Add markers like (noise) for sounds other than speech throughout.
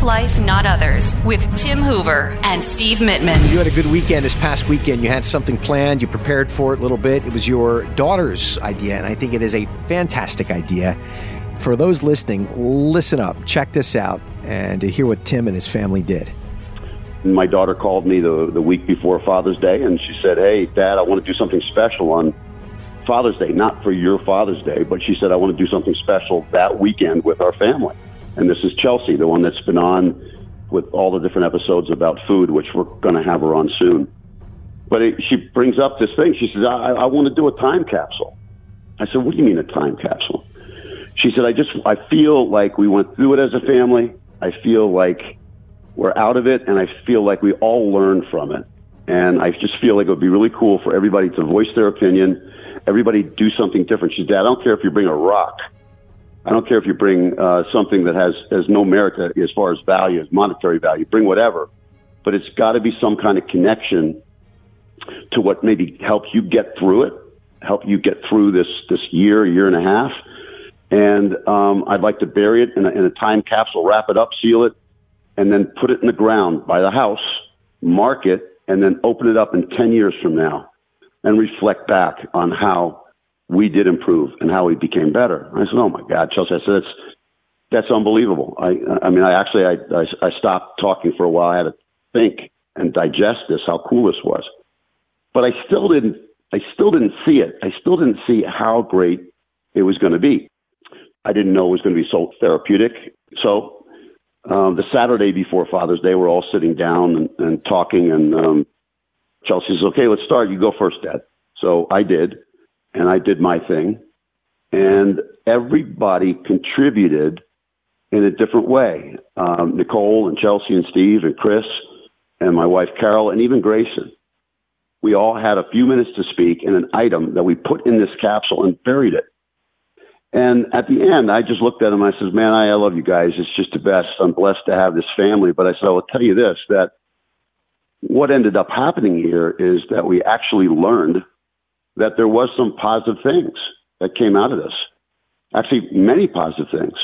Attack Life, Not Others with Tim Hoover and Steve Mittman. You had a good weekend this past weekend. You had something planned. You prepared for it a little bit. It was your daughter's idea, and I think it is a fantastic idea. For those listening, listen up, check this out, and to hear what Tim and his family did. My daughter called me the, the week before Father's Day, and she said, Hey, Dad, I want to do something special on Father's Day, not for your Father's Day, but she said, I want to do something special that weekend with our family. And this is Chelsea, the one that's been on with all the different episodes about food, which we're going to have her on soon. But it, she brings up this thing. She says, I, I want to do a time capsule. I said, What do you mean a time capsule? She said, I just, I feel like we went through it as a family. I feel like we're out of it, and I feel like we all learned from it. And I just feel like it would be really cool for everybody to voice their opinion everybody do something different. She said, I don't care if you bring a rock. I don't care if you bring uh, something that has, has no merit to, as far as value, as monetary value. Bring whatever. But it's got to be some kind of connection to what maybe helps you get through it, help you get through this, this year, year and a half. And um, I'd like to bury it in a, in a time capsule, wrap it up, seal it, and then put it in the ground by the house, mark it, and then open it up in 10 years from now and reflect back on how we did improve and how we became better. I said, "Oh my God, Chelsea!" I said, "That's that's unbelievable." I I mean, I actually I, I I stopped talking for a while. I had to think and digest this, how cool this was. But I still didn't I still didn't see it. I still didn't see how great it was going to be. I didn't know it was going to be so therapeutic. So um, the Saturday before Father's Day, we're all sitting down and, and talking, and um, Chelsea says, okay, let's start. You go first, Dad. So I did, and I did my thing. And everybody contributed in a different way. Um, Nicole and Chelsea and Steve and Chris and my wife Carol and even Grayson. We all had a few minutes to speak in an item that we put in this capsule and buried it. And at the end, I just looked at him. I said, "Man, I, I love you guys. It's just the best. I'm blessed to have this family." But I said, "I will tell you this: that what ended up happening here is that we actually learned that there was some positive things that came out of this. Actually, many positive things.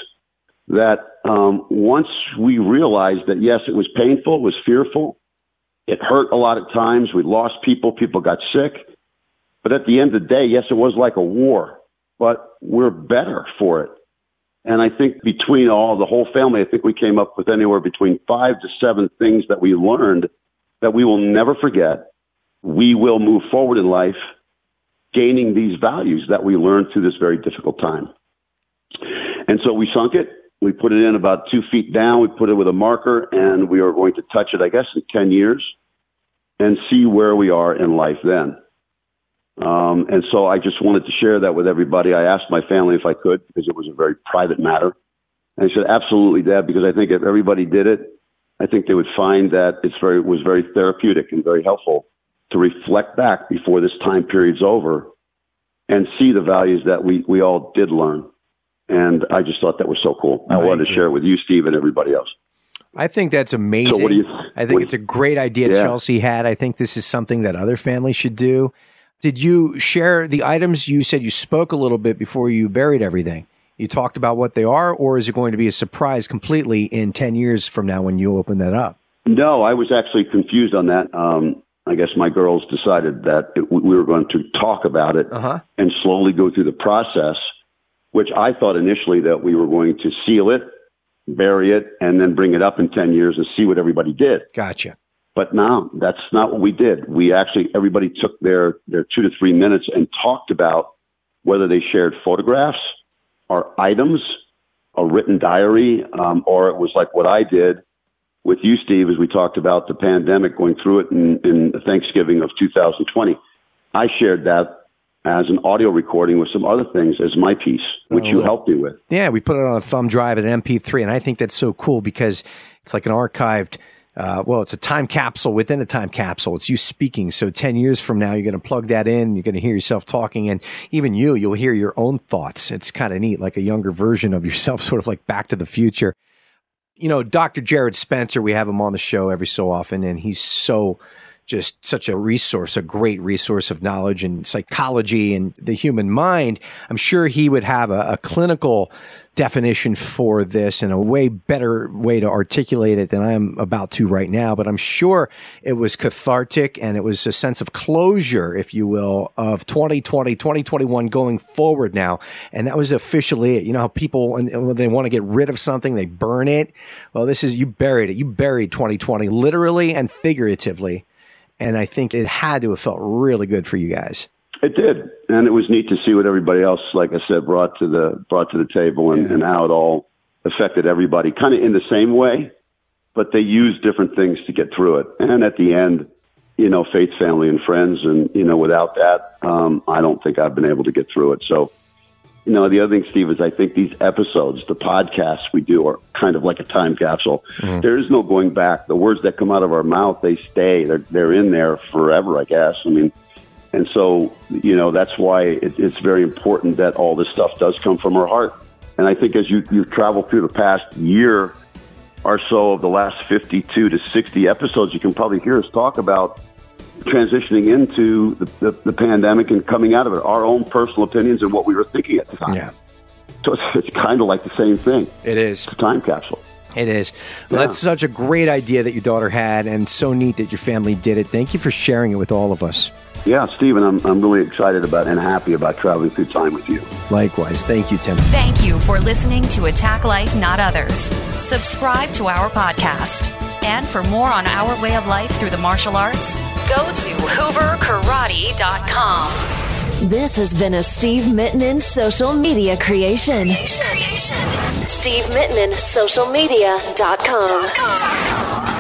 That um, once we realized that yes, it was painful, it was fearful, it hurt a lot of times. We lost people, people got sick. But at the end of the day, yes, it was like a war, but we're better for it. And I think between all the whole family, I think we came up with anywhere between five to seven things that we learned that we will never forget. We will move forward in life gaining these values that we learned through this very difficult time. And so we sunk it. We put it in about two feet down. We put it with a marker, and we are going to touch it, I guess, in 10 years and see where we are in life then. Um, and so I just wanted to share that with everybody. I asked my family if I could because it was a very private matter. And I said, absolutely, Dad, because I think if everybody did it, I think they would find that it's very was very therapeutic and very helpful to reflect back before this time period's over and see the values that we, we all did learn. And I just thought that was so cool. I, wanted to share it with you, Steve, and everybody else. I think that's amazing. So what do you, I think it's a great idea yeah. Chelsea had. I think this is something that other families should do. Did you share the items? You said you spoke a little bit before you buried everything you talked about what they are, or is it going to be a surprise completely in 10 years from now when you open that up? No, I was actually confused on that. Um, I guess my girls decided that it, we were going to talk about it uh-huh. and slowly go through the process, which I thought initially that we were going to seal it, bury it, and then bring it up in 10 years and see what everybody did. Gotcha. But no, that's not what we did. We actually, everybody took their, their two to three minutes and talked about whether they shared photographs or items, a written diary, um, or it was like what I did with you, Steve, as we talked about the pandemic going through it in, in Thanksgiving of 2020. I shared that as an audio recording with some other things as my piece, which oh, you helped me with. Yeah, we put it on a thumb drive and an MP3, and I think that's so cool because it's like an archived – uh, well, it's a time capsule within a time capsule. It's you speaking. So 10 years from now, you're going to plug that in. You're going to hear yourself talking. And even you, you'll hear your own thoughts. It's kind of neat, like a younger version of yourself, (laughs) sort of like back to the future. You know, Dr. Jared Spencer, we have him on the show every so often, and he's so just such a resource, a great resource of knowledge and psychology and the human mind. I'm sure he would have a, a clinical definition for this and a way better way to articulate it than I'm about to right now. But I'm sure it was cathartic and it was a sense of closure, if you will, of 2020, 2021 going forward now. And that was officially it. You know how people, when they want to get rid of something, they burn it. Well, this is, you buried it. You buried 2020 literally and figuratively. And I think it had to have felt really good for you guys. It did, and it was neat to see what everybody else, like I said, brought to the brought to the table, and, yeah. and how it all affected everybody, kind of in the same way, but they used different things to get through it. And at the end, you know, faith, family, and friends, and you know, without that, um, I don't think I've been able to get through it. So, you know, the other thing, Steve, is I think these episodes, the podcasts we do, are kind of like a time capsule. Mm-hmm. There is no going back. The words that come out of our mouth, they stay. They're they're in there forever. I guess. I mean and so, you know, that's why it, it's very important that all this stuff does come from our heart. And I think as you, you've traveled through the past year or so of the last 52 to 60 episodes, you can probably hear us talk about transitioning into the, the, the pandemic and coming out of it, our own personal opinions and what we were thinking at the time. Yeah. So it's, it's kind of like the same thing. It is. It's a time capsule. It is. Well, yeah. That's such a great idea that your daughter had, and so neat that your family did it. Thank you for sharing it with all of us. Yeah, Stephen, I'm, I'm really excited about and happy about traveling through time with you. Likewise. Thank you, Tim. Thank you for listening to Attack Life, Not Others. Subscribe to our podcast. And for more on our way of life through the martial arts, go to hooverkarate.com. This has been a Steve Mittman social media creation. Steve Mittman, socialmedia.com.